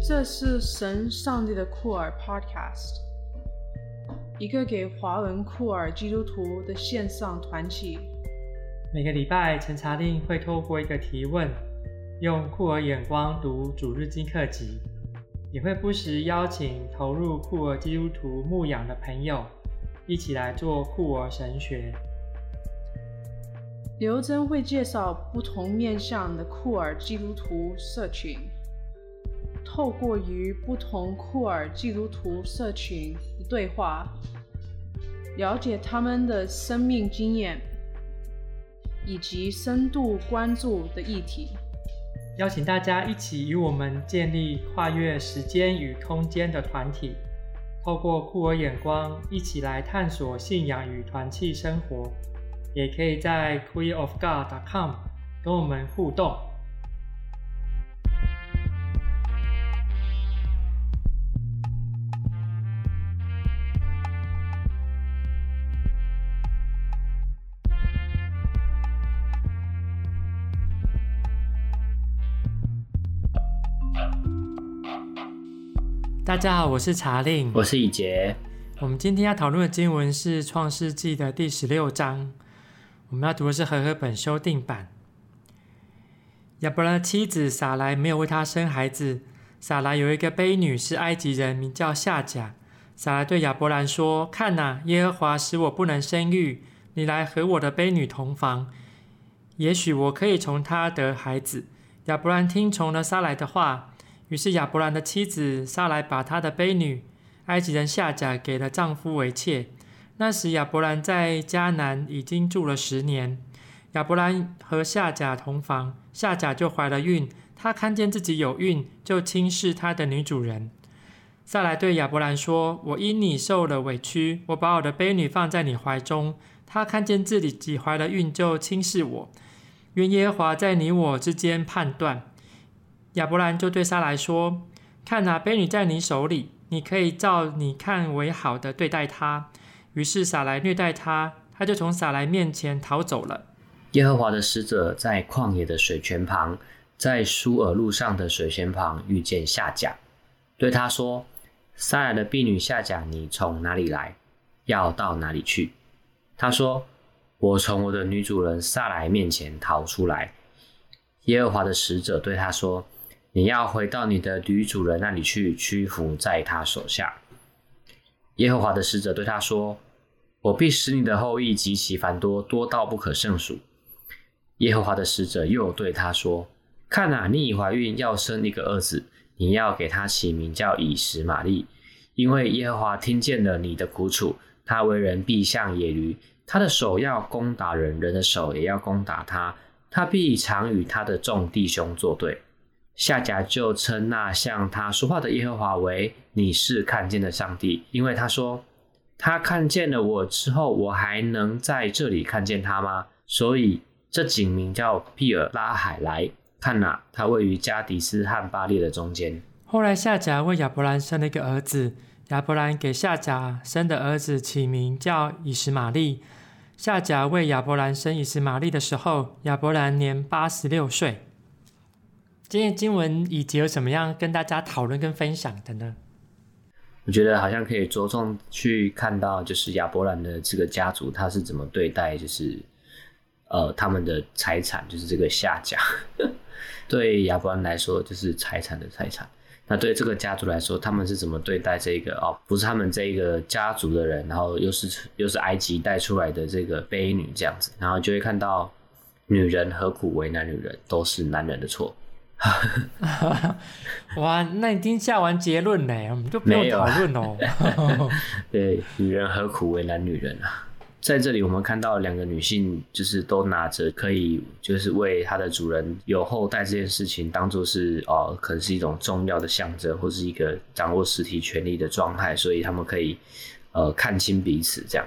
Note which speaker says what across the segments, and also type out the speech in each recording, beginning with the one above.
Speaker 1: 这是神上帝的酷儿 Podcast，一个给华文酷儿基督徒的线上团体。
Speaker 2: 每个礼拜，陈查令会透过一个提问，用酷儿眼光读主日经课集，也会不时邀请投入酷儿基督徒牧养的朋友，一起来做酷儿神学。
Speaker 1: 刘真会介绍不同面向的酷儿基督徒社群。透过与不同库尔基督徒社群的对话，了解他们的生命经验，以及深度关注的议题，
Speaker 2: 邀请大家一起与我们建立跨越时间与空间的团体，透过库尔眼光一起来探索信仰与团契生活，也可以在 queerofgod.com 跟我们互动。大家好，我是查令，
Speaker 3: 我是以杰。
Speaker 2: 我们今天要讨论的经文是《创世纪》的第十六章。我们要读的是和合本修订版。亚伯拉的妻子撒莱没有为他生孩子。撒莱有一个婢女是埃及人，名叫夏甲。撒莱对亚伯兰说：“看哪，耶和华使我不能生育，你来和我的婢女同房，也许我可以从她得孩子。”亚伯兰听从了撒莱的话。于是亚伯兰的妻子撒莱把他的婢女埃及人夏甲给了丈夫为妾。那时亚伯兰在迦南已经住了十年。亚伯兰和夏甲同房，夏甲就怀了孕。他看见自己有孕，就轻视他的女主人。撒莱对亚伯兰说：“我因你受了委屈，我把我的婢女放在你怀中。她看见自己怀了孕，就轻视我。愿耶和华在你我之间判断。”亚伯兰就对撒莱说：“看哪，婢女在你手里，你可以照你看为好的对待她。”于是撒莱虐待她，她就从撒莱面前逃走了。
Speaker 3: 耶和华的使者在旷野的水泉旁，在书珥路上的水泉旁遇见夏甲，对他说：“撒莱的婢女夏甲，你从哪里来？要到哪里去？”他说：“我从我的女主人撒莱面前逃出来。”耶和华的使者对他说。你要回到你的女主人那里去，屈服在他手下。耶和华的使者对他说：“我必使你的后裔极其繁多，多到不可胜数。”耶和华的使者又对他说：“看哪，你已怀孕，要生一个儿子，你要给他起名叫以实玛利，因为耶和华听见了你的苦楚。他为人必像野驴，他的手要攻打人，人的手也要攻打他，他必常与他的众弟兄作对。”夏甲就称那向他说话的耶和华为你是看见的上帝，因为他说他看见了我之后，我还能在这里看见他吗？所以这井名叫毗尔拉海莱。看呐，他位于加迪斯和巴列的中间。
Speaker 2: 后来夏甲为亚伯兰生了一个儿子，亚伯兰给夏甲生的儿子起名叫以实玛利。夏甲为亚伯兰生以实玛利的时候，亚伯兰年八十六岁。今天经文以及有什么样跟大家讨论跟分享的呢？
Speaker 3: 我觉得好像可以着重去看到，就是亚伯兰的这个家族他是怎么对待，就是呃他们的财产，就是这个夏甲。对亚伯兰来说，就是财产的财产。那对这个家族来说，他们是怎么对待这个哦？不是他们这个家族的人，然后又是又是埃及带出来的这个婢女这样子，然后就会看到女人何苦为难女人，都是男人的错。
Speaker 2: 哇，那已经下完结论嘞，我们就不用讨论哦。
Speaker 3: 对，女人何苦为难女人啊？在这里，我们看到两个女性，就是都拿着可以，就是为她的主人有后代这件事情，当做是哦，可能是一种重要的象征，或是一个掌握实体权利的状态，所以他们可以呃看清彼此这样。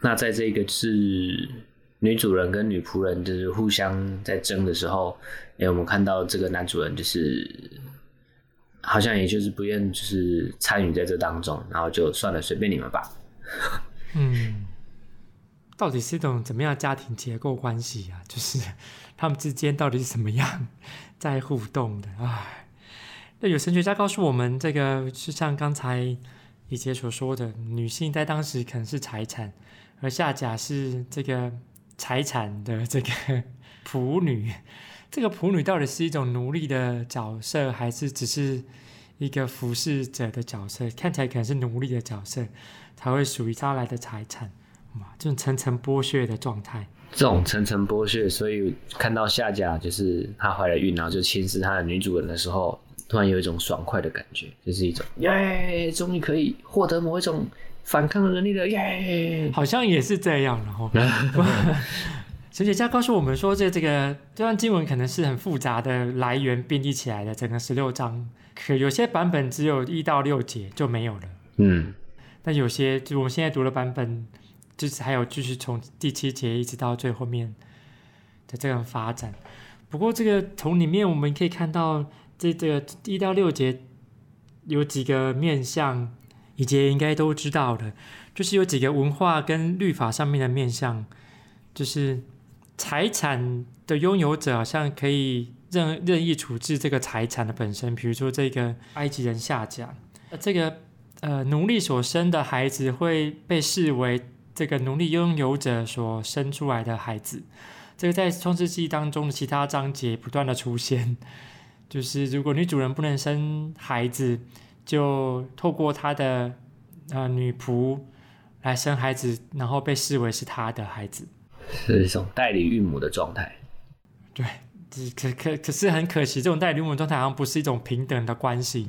Speaker 3: 那在这个是。女主人跟女仆人就是互相在争的时候，哎、欸，我们看到这个男主人就是好像也就是不愿就是参与在这当中，然后就算了，随便你们吧。
Speaker 2: 嗯，到底是一种怎么样的家庭结构关系啊？就是他们之间到底是怎么样在互动的？哎，那有神学家告诉我们，这个是像刚才以前所说的，女性在当时可能是财产，而夏甲是这个财产的这个 仆女。这个仆女到底是一种奴隶的角色，还是只是一个服侍者的角色？看起来可能是奴隶的角色，才会属于招来的财产。哇，这种层层剥削的状态，
Speaker 3: 这种层层剥削，所以看到夏甲就是她怀了孕，然后就轻视她的女主人的时候，突然有一种爽快的感觉，就是一种耶，终于可以获得某一种反抗的能力的耶，
Speaker 2: 好像也是这样，然后。神 学家告诉我们说，这这个这段经文可能是很复杂的来源编辑起来的，整个十六章，可有些版本只有一到六节就没有了。
Speaker 3: 嗯，
Speaker 2: 但有些就我们现在读的版本，就是还有继续从第七节一直到最后面的这样发展。不过这个从里面我们可以看到，这这个一到六节有几个面向，以及应该都知道的，就是有几个文化跟律法上面的面向，就是。财产的拥有者好像可以任任意处置这个财产的本身，比如说这个埃及人夏甲，这个呃奴隶所生的孩子会被视为这个奴隶拥有者所生出来的孩子。这个在创世纪当中的其他章节不断的出现，就是如果女主人不能生孩子，就透过他的呃女仆来生孩子，然后被视为是他的孩子。
Speaker 3: 是一种代理孕母的状态，
Speaker 2: 对，可可可是很可惜，这种代理孕母状态好像不是一种平等的关系，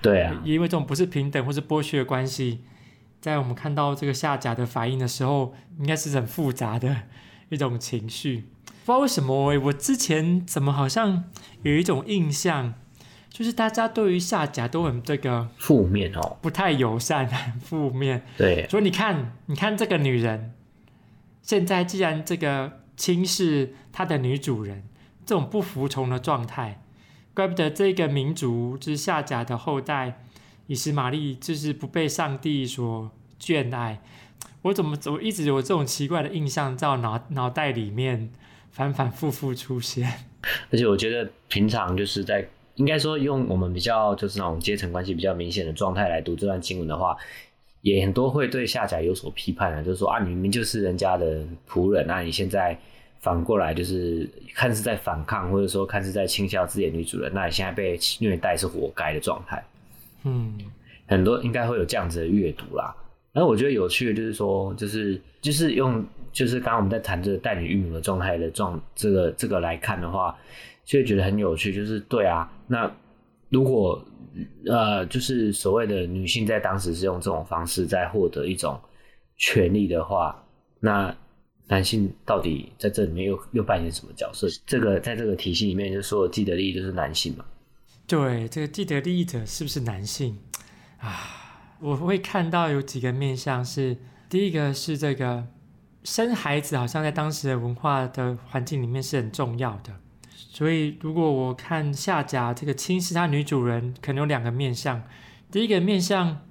Speaker 3: 对啊，
Speaker 2: 因为这种不是平等或是剥削的关系，在我们看到这个下甲的反应的时候，应该是很复杂的一种情绪。不知道为什么，我之前怎么好像有一种印象，就是大家对于下甲都很这个
Speaker 3: 负面哦，
Speaker 2: 不太友善，很 负面。
Speaker 3: 对，
Speaker 2: 所以你看，你看这个女人。现在既然这个轻视她的女主人，这种不服从的状态，怪不得这个民族之下甲的后代以实玛利就是不被上帝所眷爱。我怎么怎么一直有这种奇怪的印象在脑脑袋里面反反复复出现？
Speaker 3: 而且我觉得平常就是在应该说用我们比较就是那种阶层关系比较明显的状态来读这段经文的话。也很多会对夏甲有所批判啊，就是说啊，你明明就是人家的仆人啊，你现在反过来就是看似在反抗，或者说看似在倾销自己的女主人，那你现在被虐待是活该的状态。
Speaker 2: 嗯，
Speaker 3: 很多应该会有这样子的阅读啦。然后我觉得有趣的就是说，就是就是用就是刚刚我们在谈这个代理育母的状态的状这个这个来看的话，所以觉得很有趣。就是对啊，那如果。呃，就是所谓的女性在当时是用这种方式在获得一种权利的话，那男性到底在这里面又又扮演什么角色？这个在这个体系里面，就所有既得利益就是男性嘛？
Speaker 2: 对，这个既得利益者是不是男性啊？我会看到有几个面向是，第一个是这个生孩子，好像在当时的文化的环境里面是很重要的。所以，如果我看下甲这个轻视他女主人，可能有两个面相。第一个面相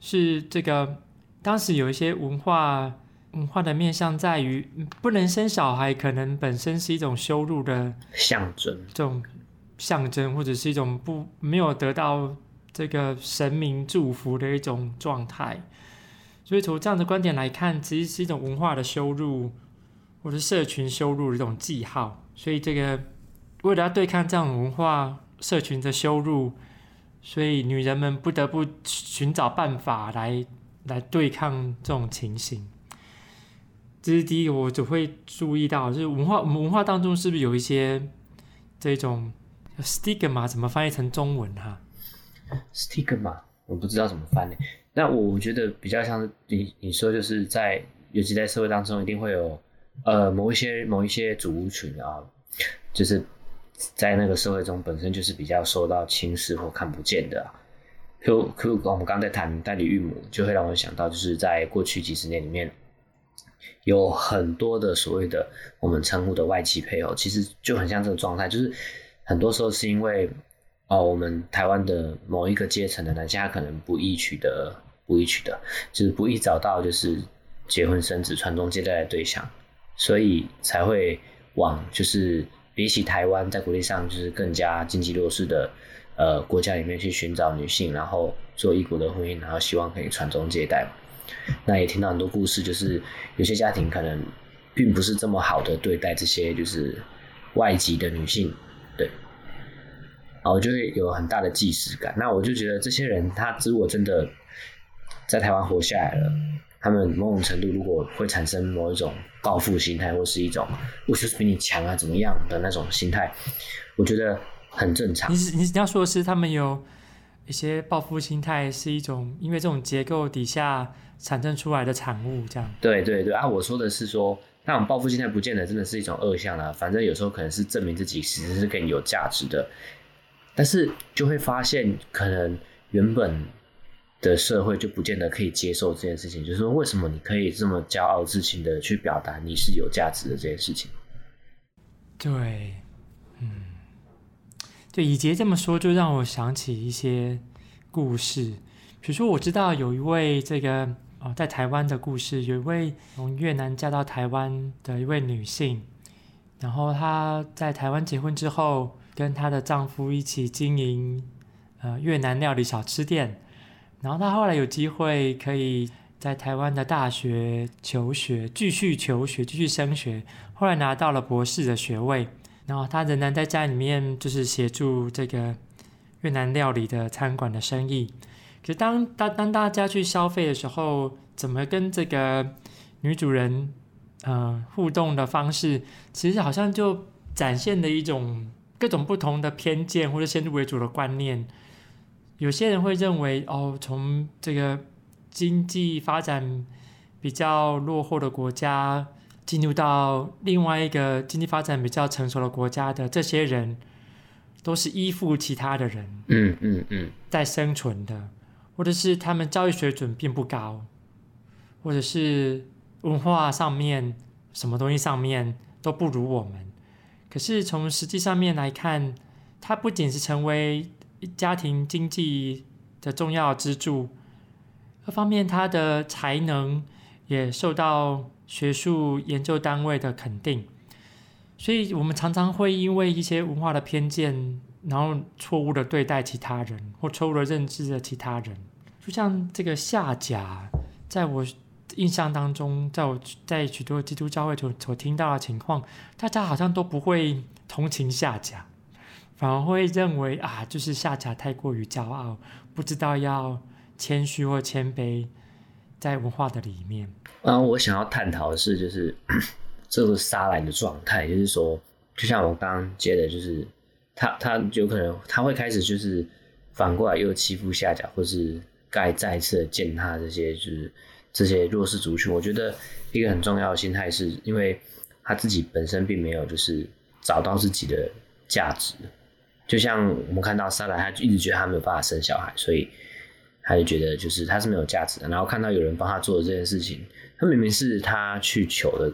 Speaker 2: 是这个当时有一些文化文化的面相，在于不能生小孩，可能本身是一种羞辱的
Speaker 3: 象征，
Speaker 2: 这种象征，或者是一种不没有得到这个神明祝福的一种状态。所以从这样的观点来看，其实是一种文化的羞辱，或者社群羞辱的一种记号。所以这个为了要对抗这种文化社群的羞辱，所以女人们不得不寻找办法来来对抗这种情形。这是第一个，我只会注意到，就是文化文化当中是不是有一些这种 stigma 怎么翻译成中文哈
Speaker 3: ？stigma 我不知道怎么翻译。那我觉得比较像你你说，就是在尤其在社会当中，一定会有。呃，某一些某一些族群啊，就是在那个社会中本身就是比较受到轻视或看不见的啊。可可，我们刚在谈代理孕母，就会让我想到，就是在过去几十年里面，有很多的所谓的我们称呼的外籍配偶，其实就很像这个状态，就是很多时候是因为哦，我们台湾的某一个阶层的男性，他可能不易取得，不易取得，就是不易找到就是结婚生子、传宗接代的对象。所以才会往就是比起台湾在国际上就是更加经济弱势的呃国家里面去寻找女性，然后做异国的婚姻，然后希望可以传宗接代。那也听到很多故事，就是有些家庭可能并不是这么好的对待这些就是外籍的女性，对，然后就会有很大的既视感。那我就觉得这些人，他如果真的在台湾活下来了。他们某种程度如果会产生某一种报复心态，或是一种我就是比你强啊，怎么样的那种心态，我觉得很正常。
Speaker 2: 你你你要说的是，他们有一些报复心态，是一种因为这种结构底下产生出来的产物，这样。
Speaker 3: 对对对啊，我说的是说，那种报复心态不见得真的是一种恶向啊，反正有时候可能是证明自己其实是更有价值的，但是就会发现可能原本。的社会就不见得可以接受这件事情，就是说，为什么你可以这么骄傲自信的去表达你是有价值的这件事情？
Speaker 2: 对，嗯，对，以杰这么说，就让我想起一些故事。比如说，我知道有一位这个哦，在台湾的故事，有一位从越南嫁到台湾的一位女性，然后她在台湾结婚之后，跟她的丈夫一起经营呃越南料理小吃店。然后他后来有机会可以在台湾的大学求学，继续求学，继续升学。后来拿到了博士的学位。然后他仍然在家里面就是协助这个越南料理的餐馆的生意。可是当当当大家去消费的时候，怎么跟这个女主人嗯、呃、互动的方式，其实好像就展现了一种各种不同的偏见或者先入为主的观念。有些人会认为，哦，从这个经济发展比较落后的国家进入到另外一个经济发展比较成熟的国家的这些人，都是依附其他的人，
Speaker 3: 嗯嗯嗯，
Speaker 2: 在生存的，或者是他们教育水准并不高，或者是文化上面什么东西上面都不如我们。可是从实际上面来看，它不仅是成为家庭经济的重要支柱，一方面，他的才能也受到学术研究单位的肯定，所以我们常常会因为一些文化的偏见，然后错误的对待其他人，或错误的认知的其他人。就像这个夏甲，在我印象当中，在我在许多基督教会所所听到的情况，大家好像都不会同情夏甲。反而会认为啊，就是夏甲太过于骄傲，不知道要谦虚或谦卑，在文化的里面。
Speaker 3: 然后我想要探讨的是，就是 这个沙莱的状态，就是说，就像我刚刚接的，就是他他有可能他会开始就是反过来又欺负夏甲，或是该再次的践踏这些就是这些弱势族群。我觉得一个很重要的心态是，因为他自己本身并没有就是找到自己的价值。就像我们看到沙莱，他就一直觉得他没有办法生小孩，所以他就觉得就是他是没有价值的。然后看到有人帮他做的这件事情，他明明是他去求的，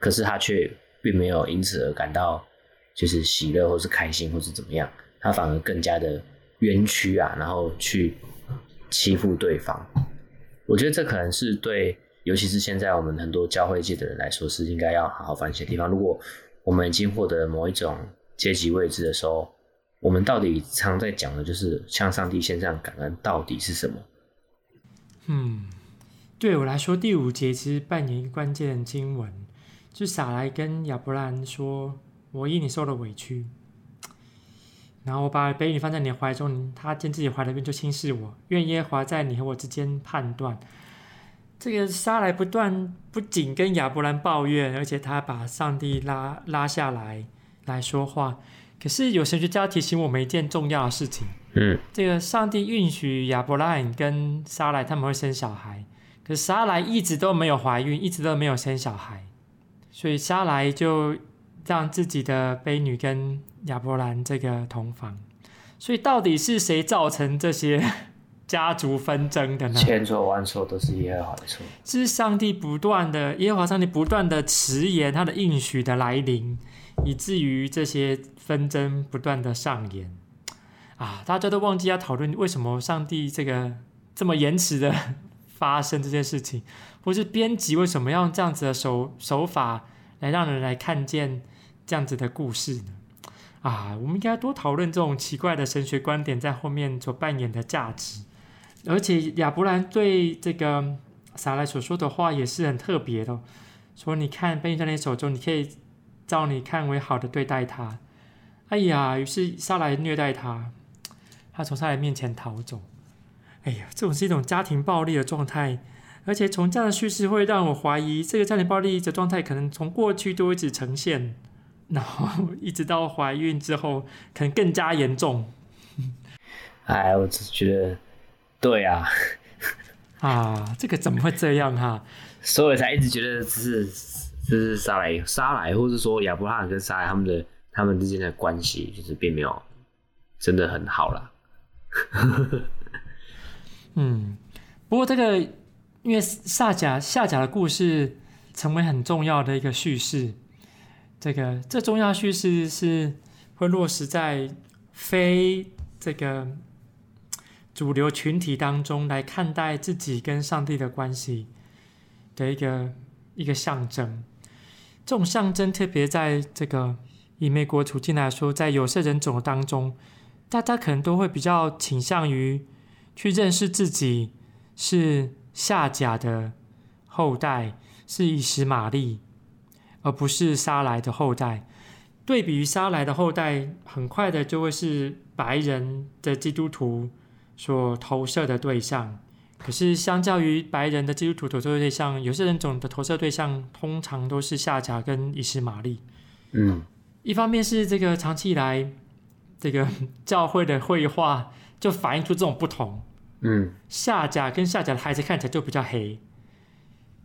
Speaker 3: 可是他却并没有因此而感到就是喜乐或是开心或是怎么样，他反而更加的冤屈啊，然后去欺负对方。我觉得这可能是对，尤其是现在我们很多教会界的人来说，是应该要好好反省的地方。如果我们已经获得某一种阶级位置的时候，我们到底常在讲的就是向上帝献上感恩，到底是什么？
Speaker 2: 嗯，对我来说，第五节其实扮演一个关键的经文，就撒来跟亚伯兰说：“我因你受了委屈，然后我把婢女放在你的怀中，他见自己怀了孕就轻视我，愿耶和华在你和我之间判断。”这个撒来不断不仅跟亚伯兰抱怨，而且他把上帝拉拉下来来说话。可是有神学家提醒我们一件重要的事情，
Speaker 3: 嗯，
Speaker 2: 这个上帝允许亚伯兰跟撒莱他们会生小孩，可是撒莱一直都没有怀孕，一直都没有生小孩，所以撒莱就让自己的婢女跟亚伯兰这个同房，所以到底是谁造成这些家族纷争的呢？
Speaker 3: 千错万错都是耶和华的错，
Speaker 2: 是上帝不断的，耶和华上帝不断的迟延他的应许的来临。以至于这些纷争不断的上演，啊，大家都忘记要讨论为什么上帝这个这么延迟的发生这件事情，或是编辑为什么要用这样子的手手法来让人来看见这样子的故事呢？啊，我们应该多讨论这种奇怪的神学观点在后面所扮演的价值。而且亚伯兰对这个撒莱所说的话也是很特别的，说你看，被你在你手中，你可以照你看为好的对待他。哎呀，于是撒莱虐待他，他从撒莱面前逃走。哎呀，这种是一种家庭暴力的状态，而且从这样的叙事会让我怀疑，这个家庭暴力的状态可能从过去都一直呈现，然后一直到怀孕之后，可能更加严重。
Speaker 3: 哎，我只觉得。对啊，
Speaker 2: 啊，这个怎么会这样哈、啊？
Speaker 3: 所以才一直觉得这是这是撒莱撒莱，或者说亚伯拉罕跟撒莱他们的他们之间的关系，就是并没有真的很好啦。
Speaker 2: 嗯，不过这个因为夏甲夏甲的故事成为很重要的一个叙事，这个这重要叙事是会落实在非这个。主流群体当中来看待自己跟上帝的关系的一个一个象征，这种象征特别在这个以美国处境来说，在有色人种当中，大家可能都会比较倾向于去认识自己是夏甲的后代，是以实玛利，而不是撒莱的后代。对比于撒莱的后代，很快的就会是白人的基督徒。所投射的对象，可是相较于白人的基督徒投射的对象，有色人种的投射对象通常都是夏甲跟以实玛利。
Speaker 3: 嗯，
Speaker 2: 一方面是这个长期以来这个 教会的绘画就反映出这种不同。
Speaker 3: 嗯，
Speaker 2: 夏甲跟夏甲的孩子看起来就比较黑，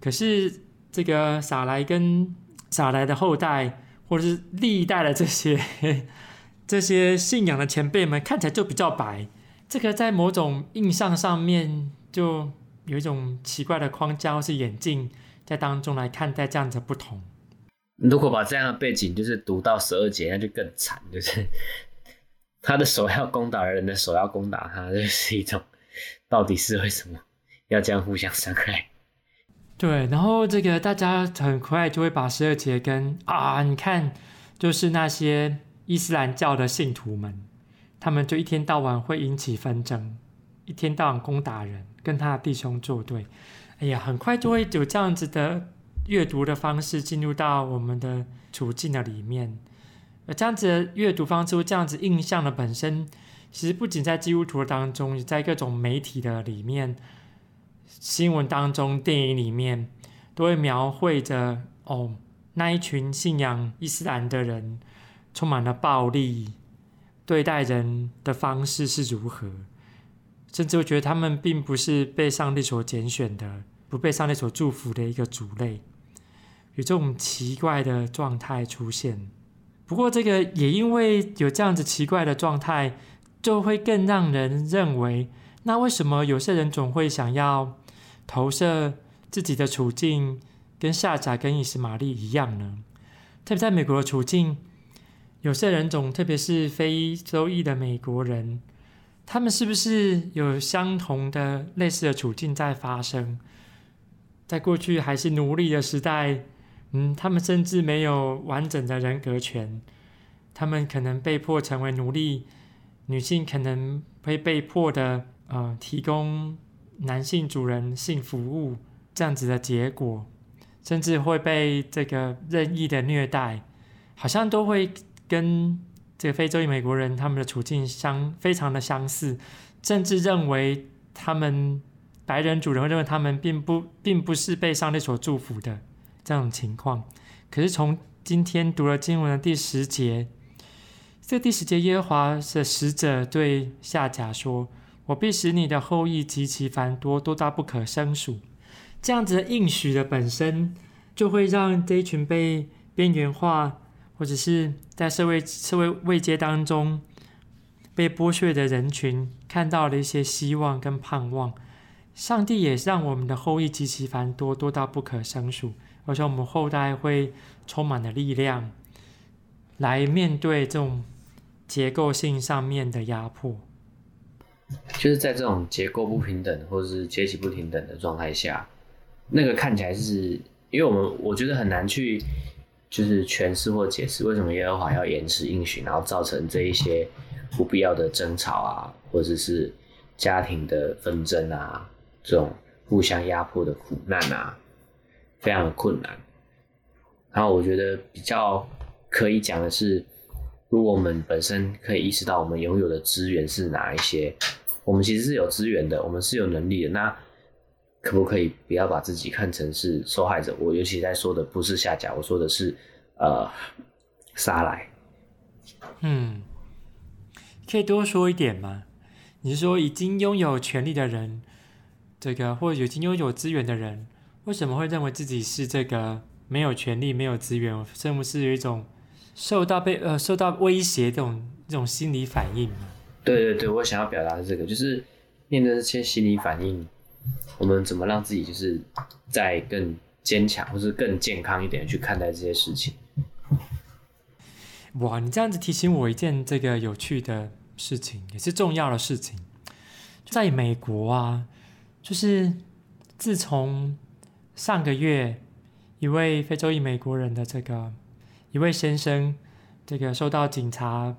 Speaker 2: 可是这个撒莱跟撒莱的后代，或者是历代的这些 这些信仰的前辈们看起来就比较白。这个在某种印象上面，就有一种奇怪的框架或是眼镜在当中来看待这样子的不同。
Speaker 3: 如果把这样的背景就是读到十二节，那就更惨，就是他的手要攻打人的手要攻打他，这是一种到底是为什么要这样互相伤害？
Speaker 2: 对，然后这个大家很快就会把十二节跟啊，你看，就是那些伊斯兰教的信徒们。他们就一天到晚会引起纷争，一天到晚攻打人，跟他的弟兄作对。哎呀，很快就会有这样子的阅读的方式进入到我们的处境的里面。而这样子的阅读方式，这样子印象的本身，其实不仅在基督徒当中，也在各种媒体的里面、新闻当中、电影里面，都会描绘着哦，那一群信仰伊斯兰的人充满了暴力。对待人的方式是如何，甚至我觉得他们并不是被上帝所拣选的，不被上帝所祝福的一个族类，有这种奇怪的状态出现。不过，这个也因为有这样子奇怪的状态，就会更让人认为，那为什么有些人总会想要投射自己的处境跟夏甲跟以实玛利一样呢？特别在美国的处境。有色人种，特别是非洲裔的美国人，他们是不是有相同的类似的处境在发生？在过去还是奴隶的时代，嗯，他们甚至没有完整的人格权，他们可能被迫成为奴隶，女性可能会被迫的呃提供男性主人性服务这样子的结果，甚至会被这个任意的虐待，好像都会。跟这个非洲裔美国人他们的处境相非常的相似，甚至认为他们白人主人会认为他们并不并不是被上帝所祝福的这种情况。可是从今天读了经文的第十节，这第十节耶和华的使者对夏甲说：“我必使你的后裔极其繁多，多到不可胜数。”这样子的应许的本身，就会让这一群被边缘化。或者是在社会社会未阶当中被剥削的人群，看到了一些希望跟盼望。上帝也让我们的后裔极其繁多，多到不可胜数，而且我们后代会充满了力量，来面对这种结构性上面的压迫。
Speaker 3: 就是在这种结构不平等或者是阶级不平等的状态下，那个看起来是因为我们我觉得很难去。就是诠释或解释为什么耶和华要延迟应许，然后造成这一些不必要的争吵啊，或者是家庭的纷争啊，这种互相压迫的苦难啊，非常的困难。然后我觉得比较可以讲的是，如果我们本身可以意识到我们拥有的资源是哪一些，我们其实是有资源的，我们是有能力的，那。可不可以不要把自己看成是受害者？我尤其在说的不是下甲，我说的是呃杀来。
Speaker 2: 嗯，可以多说一点吗？你是说已经拥有权利的人，这个或者已经拥有资源的人，为什么会认为自己是这个没有权利、没有资源，甚至是有一种受到被呃受到威胁这种这种心理反应？
Speaker 3: 对对对，我想要表达的这个就是面对这些心理反应。我们怎么让自己就是再更坚强，或是更健康一点去看待这些事情？
Speaker 2: 哇，你这样子提醒我一件这个有趣的事情，也是重要的事情。在美国啊，就是自从上个月一位非洲裔美国人的这个一位先生，这个受到警察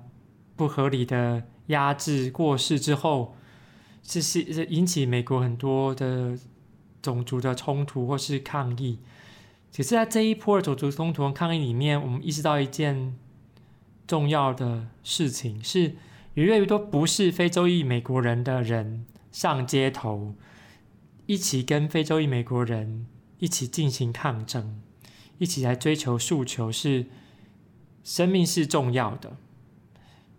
Speaker 2: 不合理的压制过世之后。这是引起美国很多的种族的冲突或是抗议。只是在这一波的种族冲突和抗议里面，我们意识到一件重要的事情：是越来越多不是非洲裔美国人的人上街头，一起跟非洲裔美国人一起进行抗争，一起来追求诉求，是生命是重要的。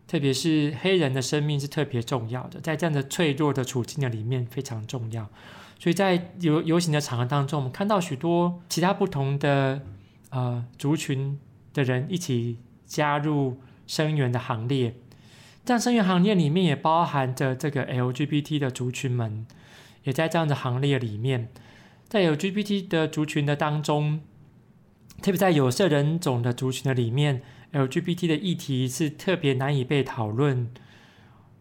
Speaker 2: 特别是黑人的生命是特别重要的，在这样的脆弱的处境的里面非常重要，所以在游游行的场合当中，我们看到许多其他不同的呃族群的人一起加入声援的行列，但声援行列里面也包含着这个 LGBT 的族群们，也在这样的行列里面，在 LGBT 的族群的当中，特别在有色人种的族群的里面。LGBT 的议题是特别难以被讨论，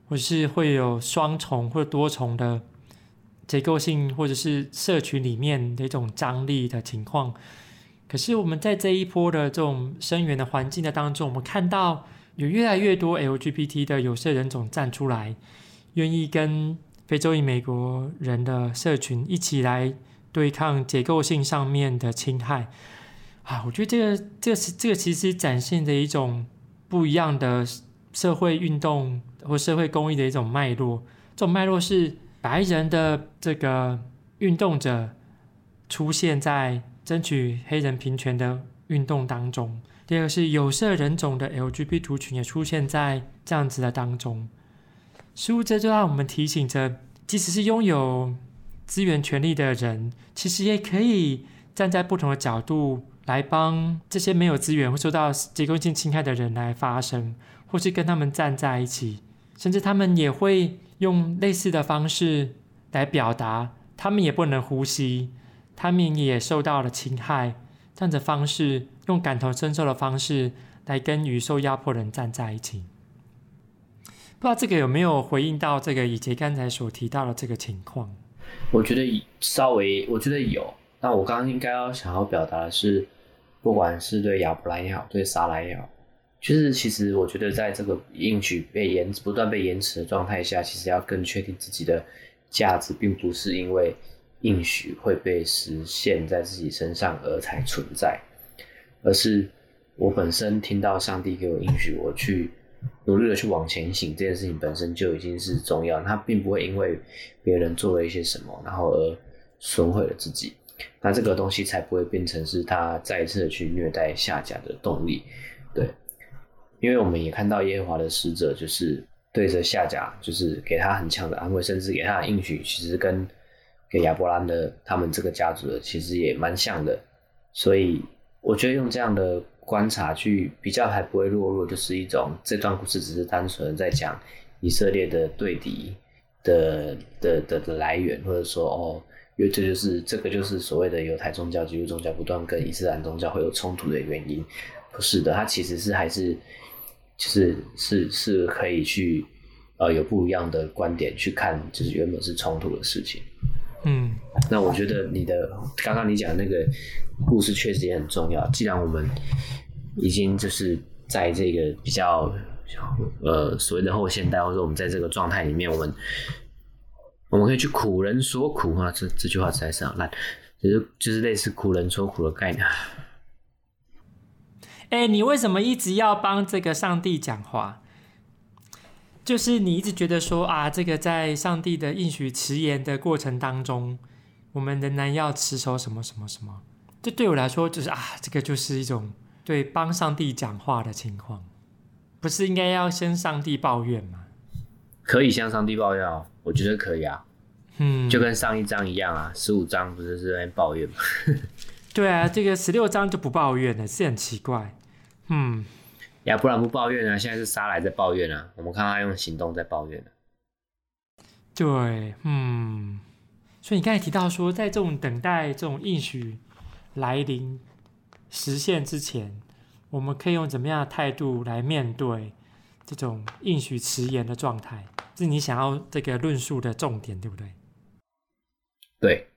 Speaker 2: 或是会有双重或多重的结构性，或者是社群里面的一种张力的情况。可是我们在这一波的这种声援的环境的当中，我们看到有越来越多 LGBT 的有色人种站出来，愿意跟非洲裔美国人的社群一起来对抗结构性上面的侵害。啊，我觉得这个这个是这个其实展现的一种不一样的社会运动或社会公益的一种脉络。这种脉络是白人的这个运动者出现在争取黑人平权的运动当中；第二个是有色人种的 LGBT 族群也出现在这样子的当中。似乎这就让我们提醒着，即使是拥有资源权利的人，其实也可以站在不同的角度。来帮这些没有资源或受到结构性侵害的人来发声，或是跟他们站在一起，甚至他们也会用类似的方式来表达，他们也不能呼吸，他们也受到了侵害，这样的方式，用感同身受的方式来跟与受压迫人站在一起。不知道这个有没有回应到这个以及刚才所提到的这个情况？
Speaker 3: 我觉得稍微，我觉得有。那我刚刚应该要想要表达的是。不管是对亚伯兰也好，对撒拉也好，就是其实我觉得，在这个应许被延不断被延迟的状态下，其实要更确定自己的价值，并不是因为应许会被实现在自己身上而才存在，而是我本身听到上帝给我应许，我去努力的去往前行，这件事情本身就已经是重要，他并不会因为别人做了一些什么，然后而损毁了自己。那这个东西才不会变成是他再一次的去虐待下甲的动力，对，因为我们也看到耶和华的使者就是对着下甲，就是给他很强的安慰，甚至给他的应许，其实跟给亚伯兰的他们这个家族的其实也蛮像的，所以我觉得用这样的观察去比较，还不会落入就是一种这段故事只是单纯在讲以色列的对敌的的的的来源，或者说哦。因为这就是这个就是所谓的犹太宗教、基督宗教不断跟伊斯兰宗教会有冲突的原因，不是的，它其实是还是就是是是可以去呃有不一样的观点去看，就是原本是冲突的事情。
Speaker 2: 嗯，
Speaker 3: 那我觉得你的刚刚你讲那个故事确实也很重要。既然我们已经就是在这个比较呃所谓的后现代，或者说我们在这个状态里面，我们我们可以去苦人说苦啊，这这句话实在是好烂，就是就是类似苦人说苦的概念。
Speaker 2: 哎、你为什么一直要帮这个上帝讲话？就是你一直觉得说啊，这个在上帝的应许迟延的过程当中，我们仍然要持守什么什么什么？这对我来说，就是啊，这个就是一种对帮上帝讲话的情况，不是应该要先上帝抱怨吗？
Speaker 3: 可以向上帝抱怨哦，我觉得可以啊，嗯，就跟上一章一样啊，十五章不是是在抱怨吗？
Speaker 2: 对啊，这个十六章就不抱怨了，是很奇怪。嗯，
Speaker 3: 亚伯兰不抱怨啊，现在是撒来在抱怨啊。我们看他用行动在抱怨。
Speaker 2: 对，嗯，所以你刚才提到说，在这种等待这种应许来临实现之前，我们可以用怎么样的态度来面对这种应许迟延的状态？是你想要这个论述的重点，对不对？
Speaker 3: 对，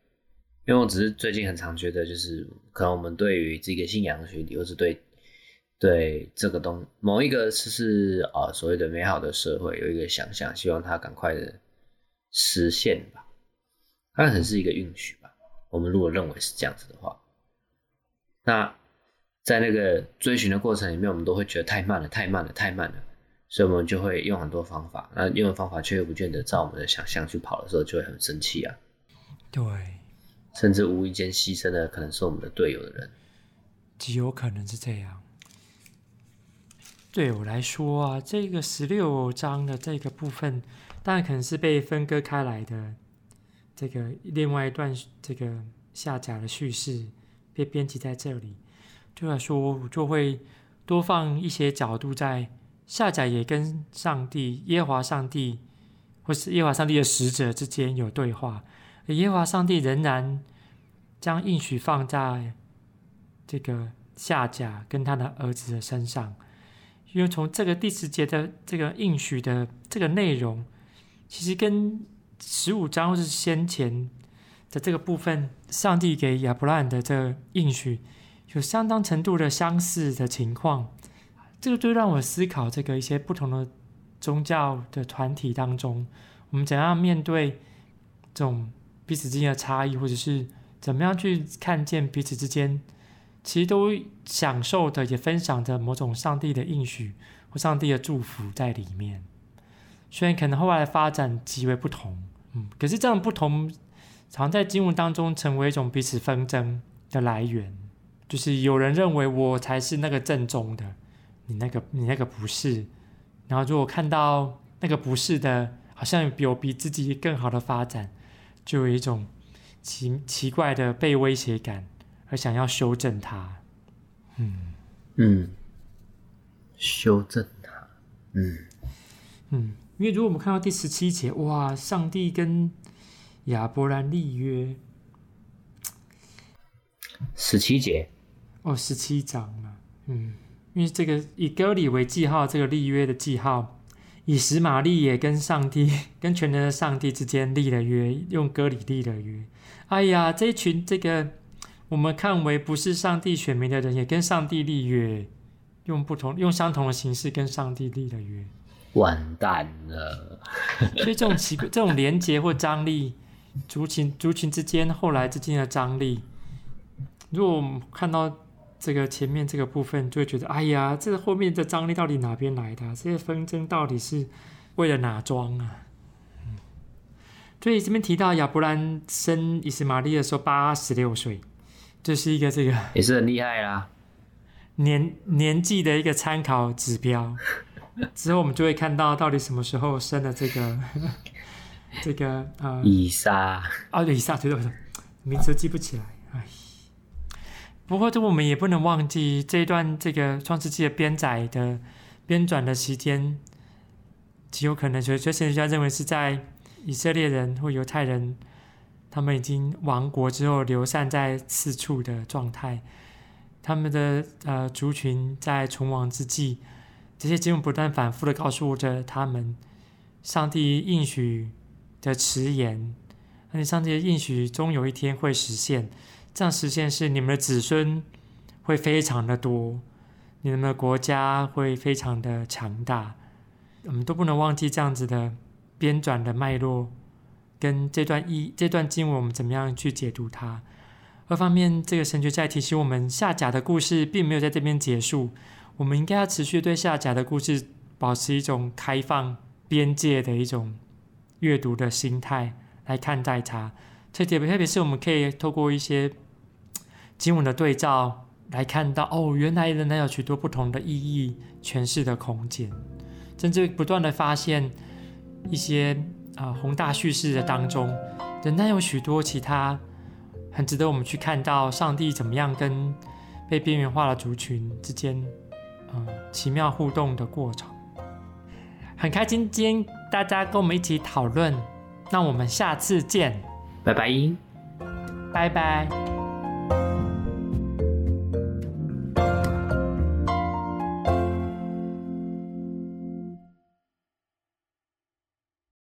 Speaker 3: 因为我只是最近很常觉得，就是可能我们对于这个信仰的学理，或是对。对这个东某一个是是啊所谓的美好的社会有一个想象，希望它赶快的实现吧，它可能是一个运许吧。我们如果认为是这样子的话，那在那个追寻的过程里面，我们都会觉得太慢了，太慢了，太慢了，所以我们就会用很多方法。那用的方法却又不见得照我们的想象去跑的时候，就会很生气啊。
Speaker 2: 对，
Speaker 3: 甚至无意间牺牲的可能是我们的队友的人，
Speaker 2: 极有可能是这样。对我来说啊，这个十六章的这个部分，当然可能是被分割开来的。这个另外一段这个下甲的叙事被编辑在这里，对我来说，我就会多放一些角度在下甲也跟上帝耶和华上帝或是耶和华上帝的使者之间有对话，而耶和华上帝仍然将应许放在这个下甲跟他的儿子的身上。因为从这个第十节的这个应许的这个内容，其实跟十五章或是先前的这个部分，上帝给亚伯兰的这个应许有相当程度的相似的情况。这个就让我思考，这个一些不同的宗教的团体当中，我们怎样面对这种彼此之间的差异，或者是怎么样去看见彼此之间。其实都享受的，也分享着某种上帝的应许或上帝的祝福在里面。虽然可能后来的发展极为不同，嗯，可是这样不同常在经文当中成为一种彼此纷争的来源。就是有人认为我才是那个正宗的，你那个你那个不是。然后如果看到那个不是的，好像有比自己更好的发展，就有一种奇奇怪的被威胁感。而想要修正它，嗯
Speaker 3: 嗯，修正它，嗯
Speaker 2: 嗯，因为如果我们看到第十七节，哇，上帝跟亚伯兰立约，
Speaker 3: 十七节，
Speaker 2: 哦，十七章啊，嗯，因为这个以割礼为记号，这个立约的记号，以实玛利也跟上帝、跟全能的上帝之间立了约，用割礼立了约。哎呀，这一群这个。我们看为不是上帝选民的人，也跟上帝立约，用不同、用相同的形式跟上帝立了约，
Speaker 3: 完蛋了。
Speaker 2: 所以这种奇怪、这种连结或张力，族群、族群之间后来之间的张力，如果我们看到这个前面这个部分，就会觉得，哎呀，这个后面的张力到底哪边来的？这些纷争到底是为了哪桩啊？嗯，所以这边提到亚伯兰生以实玛利的时候，八十六岁。这是一个这个
Speaker 3: 也是很厉害啦，
Speaker 2: 年年纪的一个参考指标。之后我们就会看到到底什么时候生的这个 这个呃
Speaker 3: 以撒
Speaker 2: 啊，以撒对对对，名字记不起来。哎，不过这我们也不能忘记这一段这个创世纪的编载的编纂的时间，极有可能所以神学家认为是在以色列人或犹太人。他们已经亡国之后流散在四处的状态，他们的呃族群在存亡之际，这些经文不断反复的告诉着他们，上帝应许的迟延，而且上帝的应许终有一天会实现，这样实现是你们的子孙会非常的多，你们的国家会非常的强大。我们都不能忘记这样子的编转的脉络，跟这段意这段经文，我们怎么样去解读它？二方面，这个神学在提醒我们，下甲的故事并没有在这边结束。我们应该要持续对下甲的故事保持一种开放边界的一种阅读的心态来看待它。特别特别是我们可以透过一些经文的对照来看到，哦，原来仍然有许多不同的意义诠释的空间，甚至不断的发现一些啊、呃、宏大叙事的当中，仍然有许多其他。很值得我们去看到上帝怎么样跟被边缘化的族群之间，嗯，奇妙互动的过程。很开心今天大家跟我们一起讨论，那我们下次见，
Speaker 3: 拜拜，
Speaker 2: 拜拜。